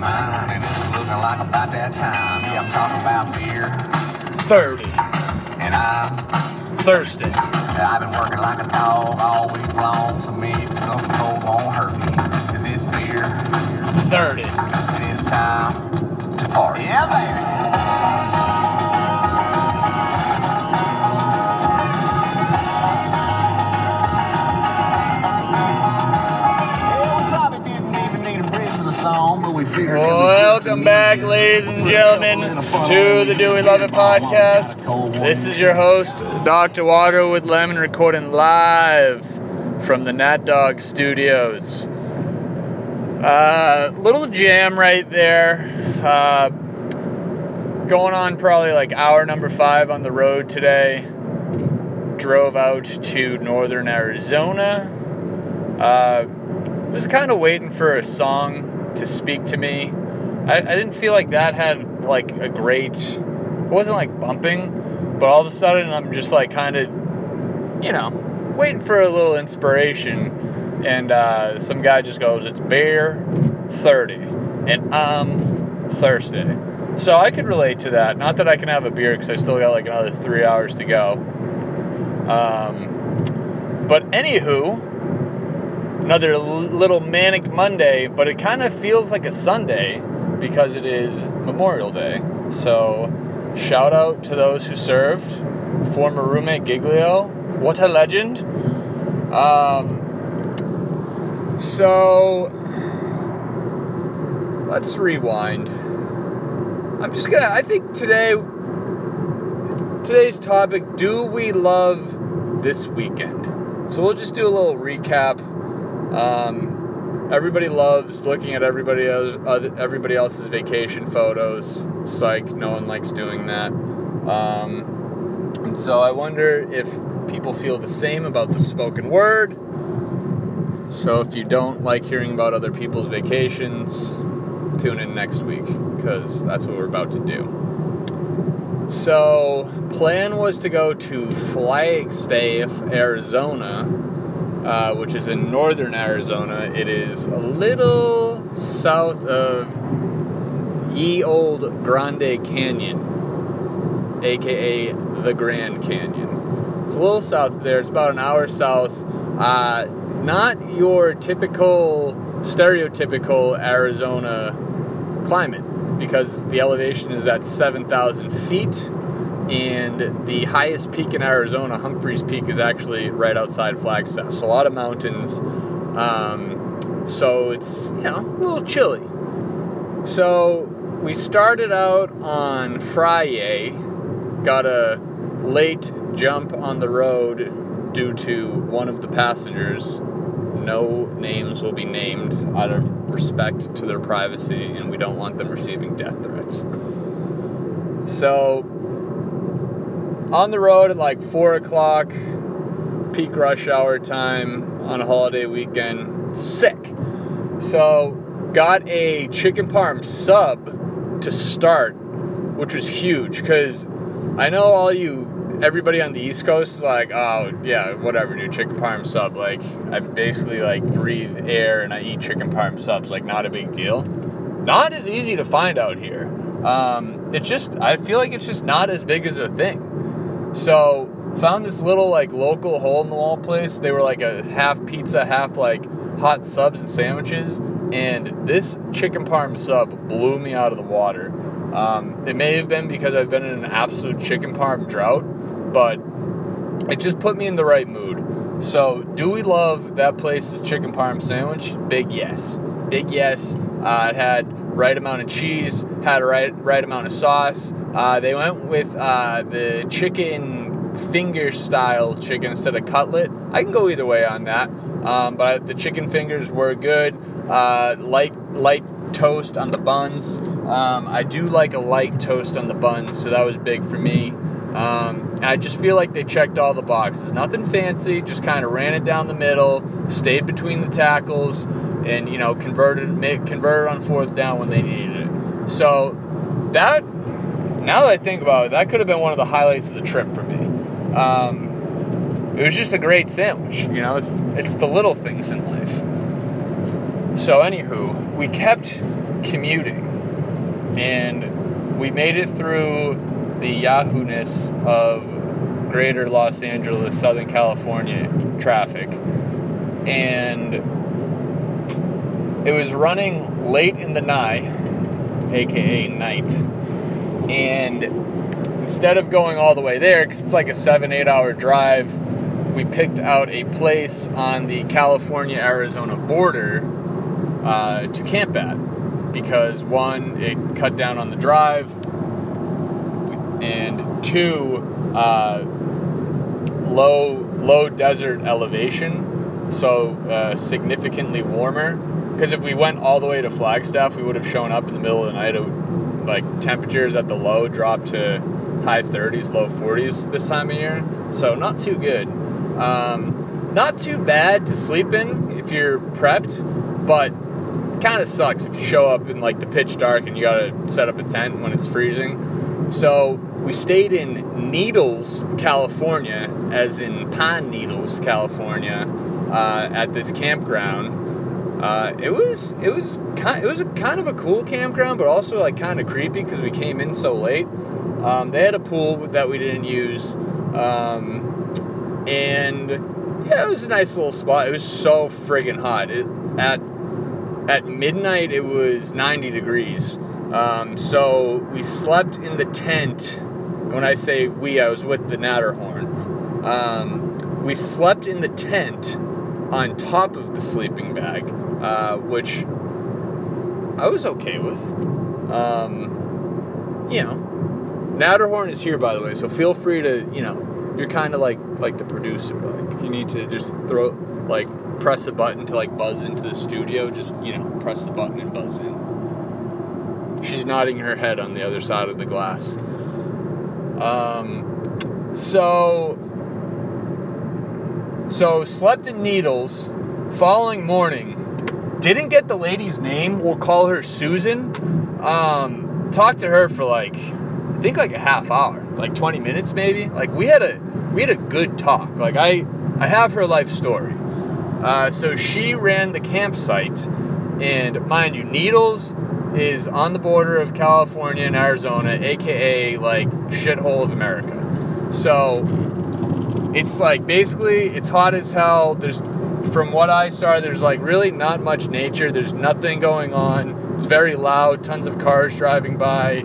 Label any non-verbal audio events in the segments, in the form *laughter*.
mine, and it's looking like about that time. Yeah, I'm talking about beer, 30. and I'm Thursday. I've been working like a dog all week long, so maybe something cold won't hurt me. Cause it's beer, 30. it's time to party. Yeah, baby. Welcome back, ladies and gentlemen, couple in a funnel to the Do We Love It ball on, got a podcast. This is your host, Dr. Water with Lemon, recording live from the Nat Dog Studios. Uh, little jam right there. Uh, going on probably like hour number five on the road today. Drove out to northern Arizona. Uh, was kind of waiting for a song to speak to me. I, I didn't feel like that had like a great. It wasn't like bumping, but all of a sudden I'm just like kind of, you know, waiting for a little inspiration, and uh, some guy just goes, "It's beer, 30, and I'm thirsty." So I could relate to that. Not that I can have a beer because I still got like another three hours to go. Um, but anywho, another little manic Monday, but it kind of feels like a Sunday because it is Memorial Day. So, shout out to those who served. Former roommate Giglio, what a legend. Um, so, let's rewind. I'm just gonna, I think today, today's topic do we love this weekend? So, we'll just do a little recap. Um, everybody loves looking at everybody other- everybody else's vacation photos. Psych, no one likes doing that. Um, and so I wonder if people feel the same about the spoken word. So if you don't like hearing about other people's vacations, tune in next week because that's what we're about to do. So, plan was to go to Flagstaff, Arizona, uh, which is in northern Arizona. It is a little south of Ye Old Grande Canyon, aka the Grand Canyon. It's a little south there. It's about an hour south. Uh, not your typical, stereotypical Arizona climate because the elevation is at 7,000 feet and the highest peak in Arizona, Humphreys Peak, is actually right outside Flagstaff. So a lot of mountains. Um, so it's you know a little chilly. So we started out on Friday, got a late jump on the road due to one of the passengers. No names will be named out of respect to their privacy, and we don't want them receiving death threats. So on the road at like four o'clock, peak rush hour time on a holiday weekend. Sick. So got a chicken parm sub to start, which was huge because I know all you everybody on the East Coast is like, oh yeah, whatever, dude, chicken parm sub. Like I basically like breathe air and I eat chicken parm subs. Like not a big deal. Not as easy to find out here. Um, it's just I feel like it's just not as big as a thing. So found this little like local hole in the wall place. They were like a half pizza, half like hot subs and sandwiches. And this chicken parm sub blew me out of the water. Um, it may have been because I've been in an absolute chicken parm drought, but it just put me in the right mood. So, do we love that place's chicken parm sandwich? Big yes. Big yes. Uh, it had right amount of cheese, had a right right amount of sauce. Uh, they went with uh, the chicken finger style chicken instead of cutlet. I can go either way on that, um, but I, the chicken fingers were good. Uh, light light toast on the buns. Um, I do like a light toast on the buns, so that was big for me. Um, I just feel like they checked all the boxes. Nothing fancy, just kind of ran it down the middle, stayed between the tackles, and you know converted make, converted on fourth down when they needed it. So that now that I think about it, that could have been one of the highlights of the trip for me. Um, it was just a great sandwich. You know, it's it's the little things in life. So anywho, we kept commuting, and we made it through the Yahoo-ness of greater Los Angeles, Southern California traffic. And it was running late in the night, aka night. And instead of going all the way there, because it's like a seven, eight hour drive, we picked out a place on the California Arizona border uh, to camp at. Because one, it cut down on the drive, and two, uh, low low desert elevation, so uh, significantly warmer. Because if we went all the way to Flagstaff, we would have shown up in the middle of the night. Like temperatures at the low dropped to high 30s, low 40s this time of year. So not too good. Um, not too bad to sleep in if you're prepped, but kind of sucks if you show up in like the pitch dark and you gotta set up a tent when it's freezing. So we stayed in Needles, California, as in Pine Needles, California, uh, at this campground. Uh, it was it was kind it was a kind of a cool campground, but also like kind of creepy because we came in so late. Um, they had a pool that we didn't use, um, and yeah, it was a nice little spot. It was so friggin' hot. It, at at midnight, it was 90 degrees. Um, so we slept in the tent. When I say we, I was with the Natterhorn. Um, we slept in the tent on top of the sleeping bag, uh, which I was okay with. Um, you know, Natterhorn is here, by the way, so feel free to, you know, you're kind of like like the producer. Like if you need to just throw, like, press a button to like buzz into the studio, just you know, press the button and buzz in. She's nodding her head on the other side of the glass. Um, so, so slept in Needles. Following morning, didn't get the lady's name. We'll call her Susan. Um, talked to her for like, I think like a half hour, like 20 minutes maybe. Like we had a we had a good talk. Like I I have her life story. Uh, so she ran the campsite, and mind you, Needles is on the border of California and Arizona, aka like shithole of America. So it's like basically it's hot as hell. There's from what I saw, there's like really not much nature. There's nothing going on. It's very loud. Tons of cars driving by.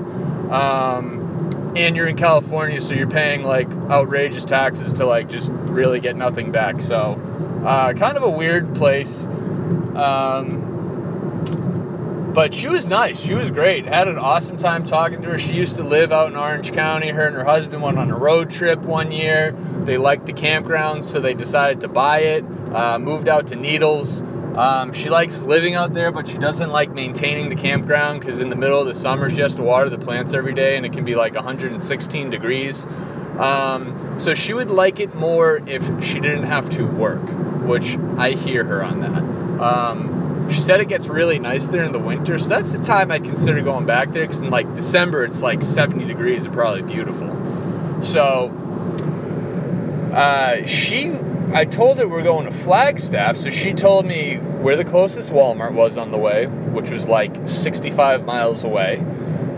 Um, and you're in California, so you're paying like outrageous taxes to like just really get nothing back. So, uh, kind of a weird place. Um, but she was nice. She was great. Had an awesome time talking to her. She used to live out in Orange County. Her and her husband went on a road trip one year. They liked the campground, so they decided to buy it. Uh, moved out to Needles. Um, she likes living out there, but she doesn't like maintaining the campground because in the middle of the summer she has to water the plants every day, and it can be like 116 degrees. Um, so she would like it more if she didn't have to work, which I hear her on that. Um, she said it gets really nice there in the winter, so that's the time I'd consider going back there because in like December it's like 70 degrees and probably beautiful. So uh, she, I told her we're going to Flagstaff, so she told me where the closest Walmart was on the way, which was like 65 miles away.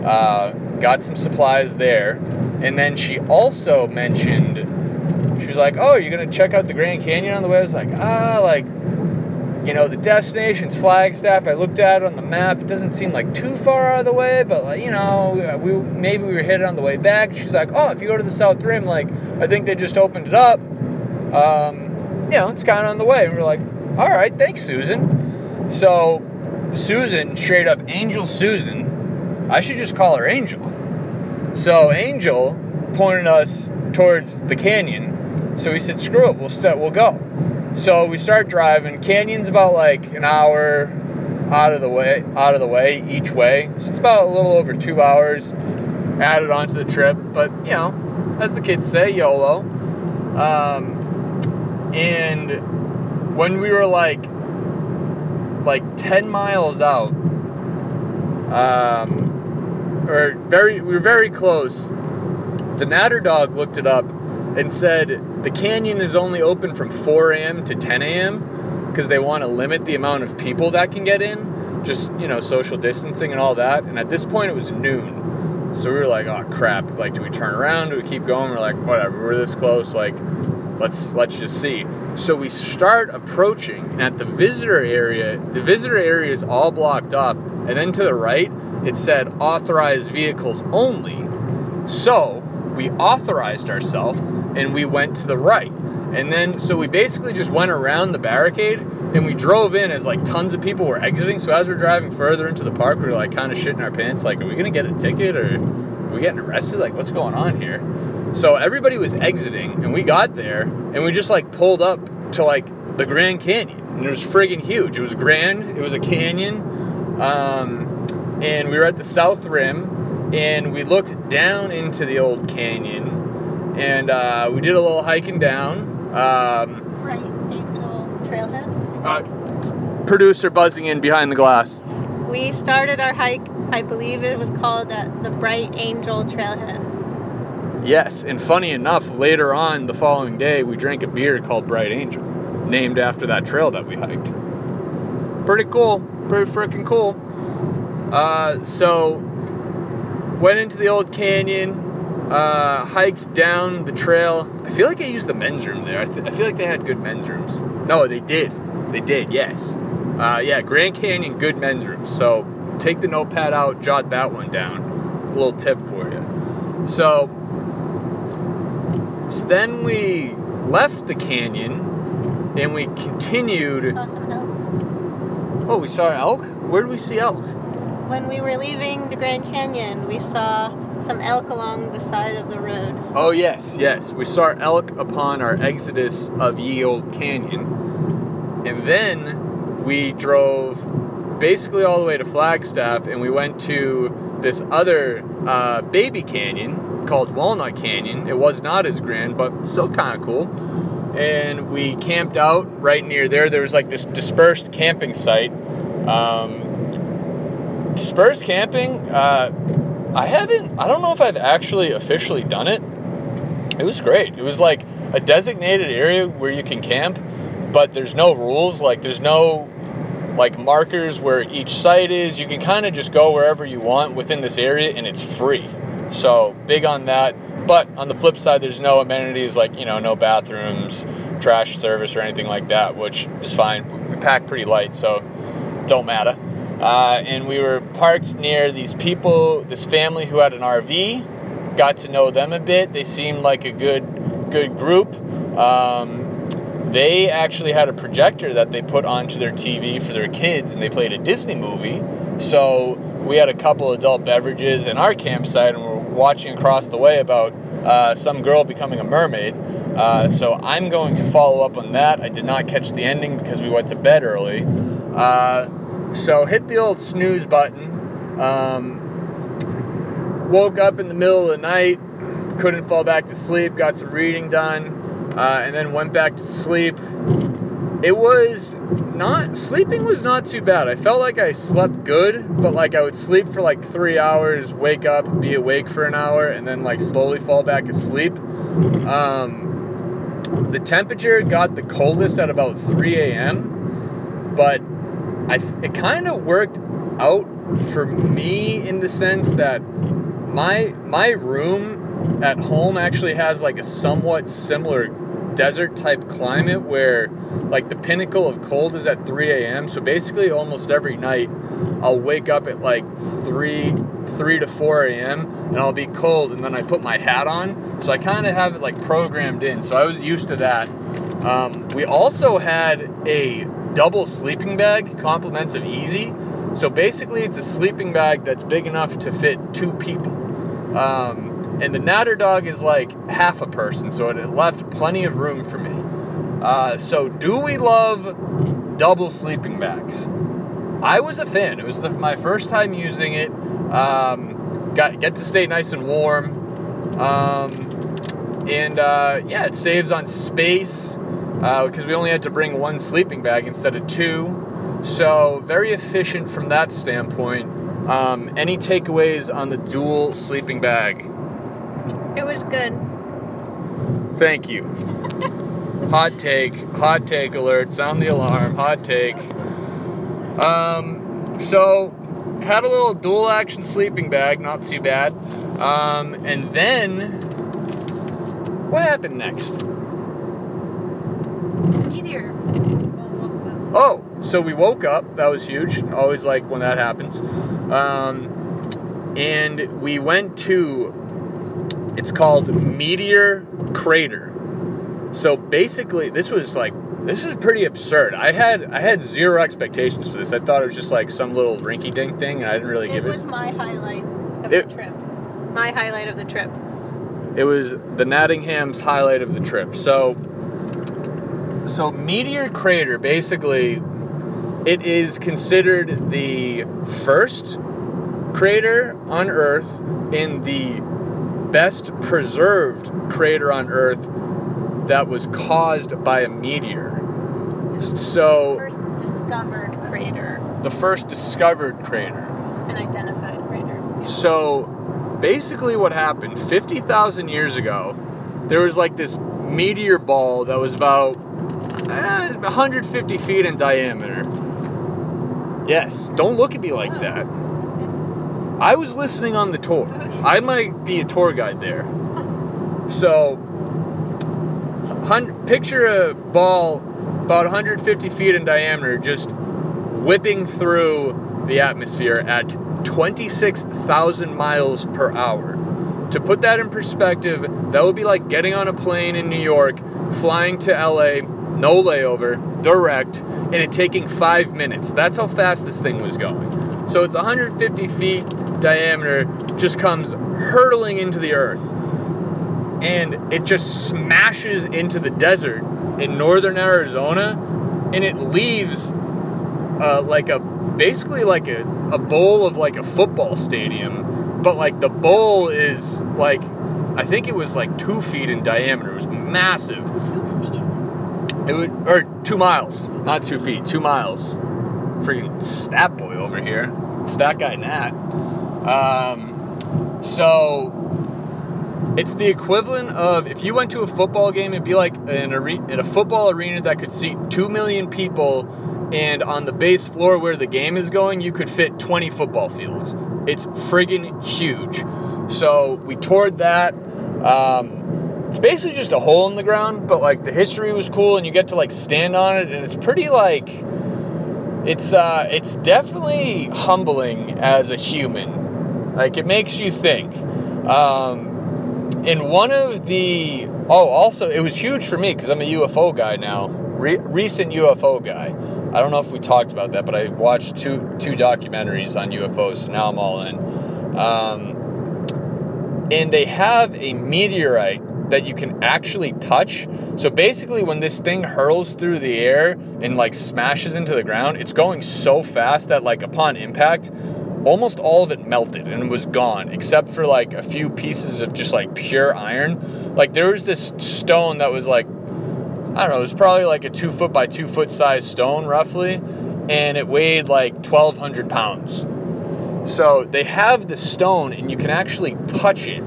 Uh, got some supplies there, and then she also mentioned she was like, "Oh, you're gonna check out the Grand Canyon on the way?" I was like, "Ah, like." You know the destination's Flagstaff. I looked at it on the map. It doesn't seem like too far out of the way, but like you know, we maybe we were headed on the way back. She's like, "Oh, if you go to the South Rim, like I think they just opened it up. Um, you know, it's kind of on the way." And we're like, "All right, thanks, Susan." So Susan, straight up Angel Susan, I should just call her Angel. So Angel pointed us towards the canyon. So we said, "Screw it, we'll st- we'll go." So we start driving. Canyon's about like an hour out of the way, out of the way each way. So it's about a little over two hours added onto the trip. But you know, as the kids say, YOLO. Um, and when we were like like ten miles out, um, or very, we were very close. The Natter dog looked it up and said the canyon is only open from 4 a.m. to 10 a.m. because they want to limit the amount of people that can get in, just you know social distancing and all that. And at this point, it was noon, so we were like, oh crap! Like, do we turn around? Do we keep going? We're like, whatever. We're this close. Like, let's let's just see. So we start approaching and at the visitor area. The visitor area is all blocked off, and then to the right, it said authorized vehicles only. So we authorized ourselves and we went to the right. And then, so we basically just went around the barricade and we drove in as like tons of people were exiting. So as we're driving further into the park, we are like kind of shitting our pants. Like, are we to get a ticket or are we getting arrested? Like, what's going on here? So everybody was exiting and we got there and we just like pulled up to like the Grand Canyon. And it was friggin' huge. It was grand, it was a canyon. Um, and we were at the south rim and we looked down into the old canyon and uh, we did a little hiking down um, Bright Angel Trailhead. uh, producer buzzing in behind the glass. We started our hike, I believe it was called uh, the Bright Angel Trailhead. Yes, and funny enough, later on the following day, we drank a beer called Bright Angel, named after that trail that we hiked. Pretty cool, pretty freaking cool. Uh, so, went into the old canyon, uh, hiked down the trail. I feel like I used the men's room there. I, th- I feel like they had good men's rooms. No, they did. They did, yes. Uh, yeah, Grand Canyon, good men's rooms. So, take the notepad out, jot that one down. A little tip for you. So, so then we left the canyon and we continued. Saw some elk. Oh, we saw elk? Where did we see elk? When we were leaving the Grand Canyon, we saw some elk along the side of the road. Oh, yes, yes. We saw elk upon our exodus of Ye Old Canyon. And then we drove basically all the way to Flagstaff and we went to this other uh, baby canyon called Walnut Canyon. It was not as grand, but still kind of cool. And we camped out right near there. There was like this dispersed camping site. Um, dispersed camping, uh, I haven't, I don't know if I've actually officially done it. It was great. It was like a designated area where you can camp, but there's no rules. Like, there's no like markers where each site is. You can kind of just go wherever you want within this area and it's free. So, big on that. But on the flip side, there's no amenities like, you know, no bathrooms, trash service, or anything like that, which is fine. We pack pretty light, so don't matter. Uh, and we were parked near these people, this family who had an RV. Got to know them a bit. They seemed like a good, good group. Um, they actually had a projector that they put onto their TV for their kids, and they played a Disney movie. So we had a couple adult beverages in our campsite, and we're watching across the way about uh, some girl becoming a mermaid. Uh, so I'm going to follow up on that. I did not catch the ending because we went to bed early. Uh, so hit the old snooze button. Um, woke up in the middle of the night, couldn't fall back to sleep, got some reading done, uh, and then went back to sleep. It was not sleeping was not too bad. I felt like I slept good, but like I would sleep for like three hours, wake up, be awake for an hour, and then like slowly fall back asleep. Um, the temperature got the coldest at about 3 a.m., but I it kind of worked out for me in the sense that my my room at home actually has like a somewhat similar desert type climate where like the pinnacle of cold is at 3 a.m. So basically almost every night I'll wake up at like 3 3 to 4 a.m. and I'll be cold and then I put my hat on. So I kind of have it like programmed in. So I was used to that. Um, we also had a double sleeping bag, compliments of Easy. So basically, it's a sleeping bag that's big enough to fit two people. Um, and the Natter dog is like half a person, so it left plenty of room for me. Uh, so, do we love double sleeping bags? I was a fan. It was the, my first time using it. Um, got get to stay nice and warm. Um, and uh, yeah, it saves on space because uh, we only had to bring one sleeping bag instead of two. So, very efficient from that standpoint. Um, any takeaways on the dual sleeping bag? It was good. Thank you. hot take, hot take alert, sound the alarm, hot take. Um, So, had a little dual action sleeping bag, not too bad. Um, and then, what happened next? Well. Oh, so we woke up. That was huge. Always like when that happens. Um, and we went to, it's called Meteor Crater. So basically, this was like, this was pretty absurd. I had I had zero expectations for this. I thought it was just like some little rinky dink thing, and I didn't really It give was it. Was my highlight of It- the trip. My highlight of the trip. It was the Nottingham's highlight of the trip. So, so Meteor Crater basically, it is considered the first crater on Earth and the best preserved crater on Earth that was caused by a meteor. So, the First discovered crater, the first discovered crater. an identified crater. So basically, what happened 50,000 years ago, there was like this meteor ball that was about eh, 150 feet in diameter. Yes, don't look at me like that. I was listening on the tour. *laughs* I might be a tour guide there. So, hun- picture a ball about 150 feet in diameter just whipping through the atmosphere at 26,000 miles per hour. To put that in perspective, that would be like getting on a plane in New York, flying to LA, no layover, direct, and it taking five minutes. That's how fast this thing was going. So it's 150 feet diameter, just comes hurtling into the earth. And it just smashes into the desert in northern Arizona, and it leaves uh, like a basically like a, a bowl of like a football stadium, but like the bowl is like I think it was like two feet in diameter. It was massive. It would or two miles, not two feet, two miles. Freaking stat boy over here, stat guy Nat. Um, so it's the equivalent of if you went to a football game, it'd be like an are- in a football arena that could seat two million people, and on the base floor where the game is going, you could fit 20 football fields. It's friggin' huge. So we toured that. Um, it's basically just a hole in the ground, but like the history was cool, and you get to like stand on it, and it's pretty like it's uh, it's definitely humbling as a human. Like it makes you think. Um, in one of the oh, also it was huge for me because I'm a UFO guy now, re- recent UFO guy. I don't know if we talked about that, but I watched two two documentaries on UFOs, so now I'm all in. Um, and they have a meteorite that you can actually touch. So basically, when this thing hurls through the air and like smashes into the ground, it's going so fast that like upon impact, almost all of it melted and was gone, except for like a few pieces of just like pure iron. Like there was this stone that was like, I don't know, it was probably like a two foot by two foot size stone roughly, and it weighed like 1,200 pounds. So they have the stone and you can actually touch it.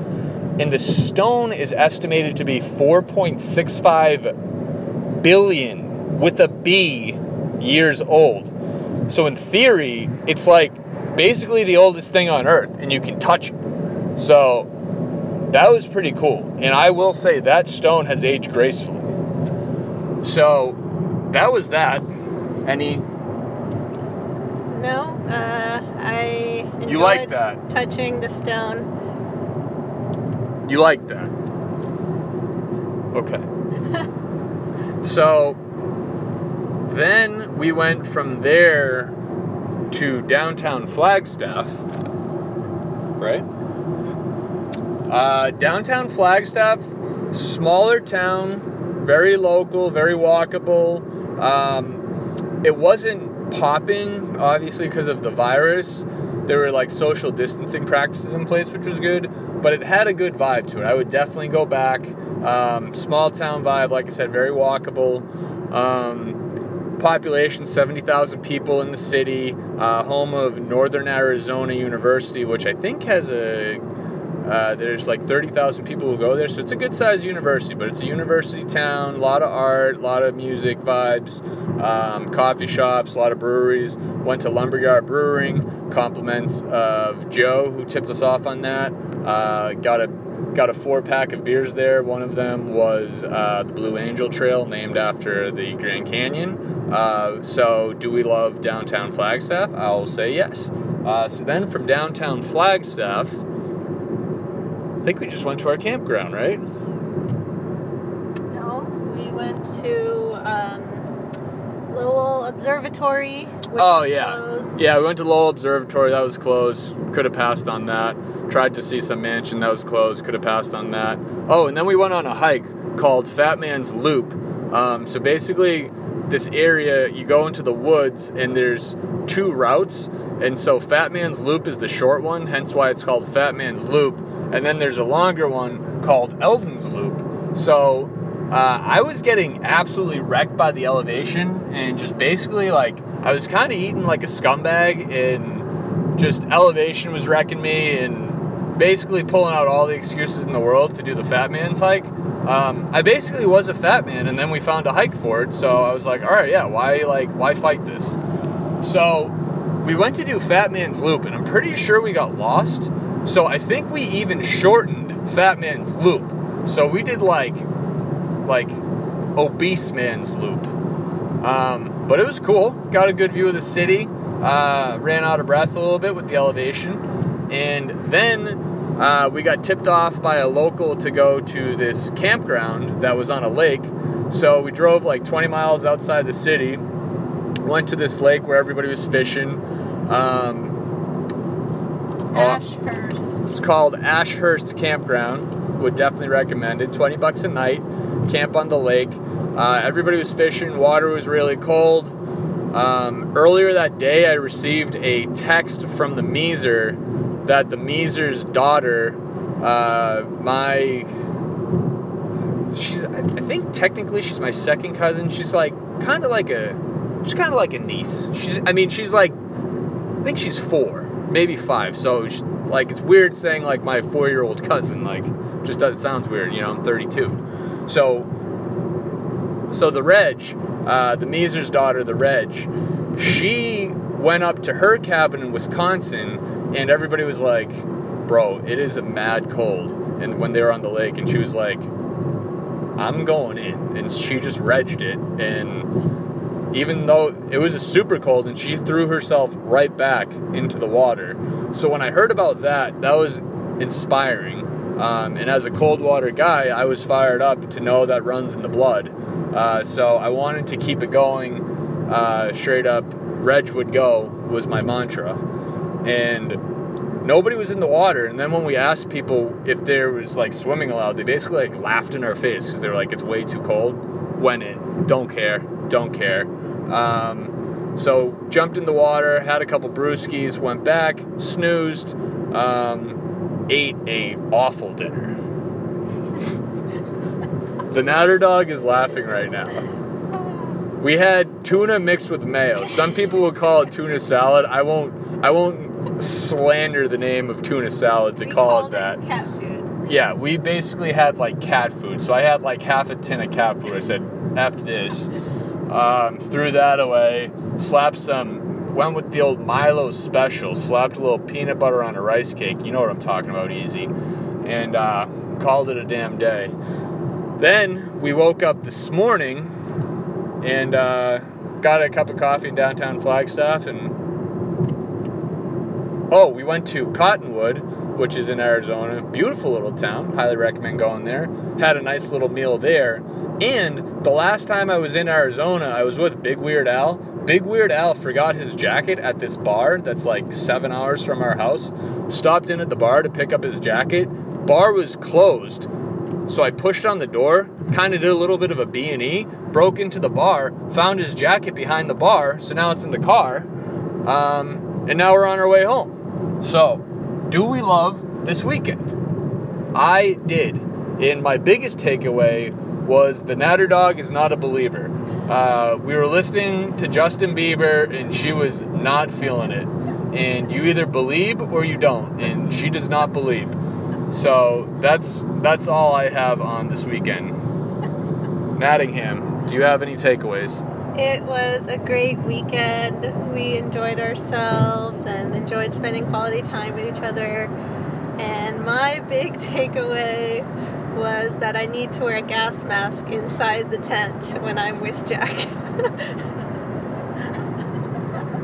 And the stone is estimated to be 4.65 billion with a B years old. So in theory, it's like basically the oldest thing on earth and you can touch it. So that was pretty cool. And I will say that stone has aged gracefully. So that was that. Any No, uh, I enjoyed You like that? touching the stone. You like that? Okay. *laughs* so then we went from there to downtown Flagstaff, right? Uh, downtown Flagstaff, smaller town, very local, very walkable. Um, it wasn't popping, obviously, because of the virus. There were like social distancing practices in place, which was good, but it had a good vibe to it. I would definitely go back. Um, small town vibe, like I said, very walkable. Um, population 70,000 people in the city, uh, home of Northern Arizona University, which I think has a Uh, there's like 30,000 people who go there, so it's a good sized university, but it's a university town, a lot of art, a lot of music vibes, um, coffee shops, a lot of breweries. Went to Lumberyard Brewing, compliments of Joe who tipped us off on that. Uh, got a got a four pack of beers there. One of them was uh, the Blue Angel Trail, named after the Grand Canyon. Uh, so, do we love downtown Flagstaff? I'll say yes. Uh, so then from downtown Flagstaff, I think we just went to our campground, right? No, we went to um, Lowell Observatory. Which Oh yeah, closed. yeah. We went to Lowell Observatory. That was closed. Could have passed on that. Tried to see some mansion that was closed. Could have passed on that. Oh, and then we went on a hike called Fat Man's Loop. Um, so basically, this area you go into the woods and there's two routes, and so Fat Man's Loop is the short one. Hence why it's called Fat Man's Loop. And then there's a longer one called Elden's Loop. So uh, I was getting absolutely wrecked by the elevation and just basically like I was kind of eating like a scumbag and just elevation was wrecking me and basically pulling out all the excuses in the world to do the fat man's hike. Um, I basically was a fat man and then we found a hike for it, so I was like, all right, yeah, why like why fight this? So we went to do Fat Man's Loop and I'm pretty sure we got lost. So I think we even shortened Fat Man's Loop. So we did like like obese man's loop. Um, but it was cool. Got a good view of the city. Uh, ran out of breath a little bit with the elevation, and then uh, we got tipped off by a local to go to this campground that was on a lake. So we drove like 20 miles outside the city. Went to this lake where everybody was fishing. Um, Ashurst. it's called Ashurst Campground. Would definitely recommend it. 20 bucks a night. Camp on the lake. Uh, everybody was fishing. Water was really cold. Um, earlier that day, I received a text from the Meeser that the Meeser's daughter, uh, my, she's, I think technically she's my second cousin. She's like kind of like a, she's kind of like a niece. She's, I mean, she's like, I think she's four, maybe five. So, she, like, it's weird saying like my four-year-old cousin. Like, just it sounds weird. You know, I'm 32. So, so the Reg, uh, the Meeser's daughter, the Reg, she went up to her cabin in Wisconsin, and everybody was like, "Bro, it is a mad cold." And when they were on the lake, and she was like, "I'm going in," and she just regged it, and even though it was a super cold, and she threw herself right back into the water. So when I heard about that, that was inspiring. Um, and as a cold water guy, I was fired up to know that runs in the blood. Uh, so I wanted to keep it going uh, straight up. Reg would go was my mantra, and nobody was in the water. And then when we asked people if there was like swimming allowed, they basically like laughed in our face because they were like, "It's way too cold." Went in, don't care, don't care. Um, so jumped in the water, had a couple brewskis, went back, snoozed, um, ate a awful dinner. *laughs* the Natter Dog is laughing right now. We had tuna mixed with mayo. Some people would call it tuna salad. I won't. I won't slander the name of tuna salad to We call it that. cat food. Yeah, we basically had like cat food. So I had like half a tin of cat food. I said, F this. Um, threw that away. Slapped some, went with the old Milo special. Slapped a little peanut butter on a rice cake. You know what I'm talking about, easy. And uh, called it a damn day. Then we woke up this morning and uh, got a cup of coffee in downtown Flagstaff and Oh, we went to Cottonwood, which is in Arizona. Beautiful little town. Highly recommend going there. Had a nice little meal there. And the last time I was in Arizona, I was with Big Weird Al. Big Weird Al forgot his jacket at this bar that's like seven hours from our house. Stopped in at the bar to pick up his jacket. Bar was closed. So I pushed on the door, kind of did a little bit of a B&E, broke into the bar, found his jacket behind the bar, so now it's in the car. Um, and now we're on our way home. So, do we love this weekend? I did. And my biggest takeaway was the Natter Dog is not a believer. Uh, we were listening to Justin Bieber and she was not feeling it. And you either believe or you don't. And she does not believe. So that's that's all I have on this weekend. *laughs* Nattingham, do you have any takeaways? It was a great weekend. We enjoyed ourselves and enjoyed spending quality time with each other. And my *laughs* big takeaway was that I need to wear a gas mask inside the tent when I'm with Jack. *laughs*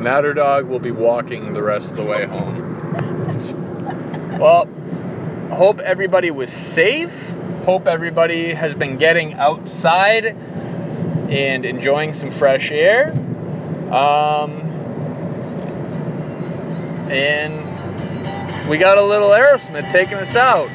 Natter Dog will be walking the rest of the way home. well, hope everybody was safe. Hope everybody has been getting outside and enjoying some fresh air. Um, and we got a little Aerosmith taking us out.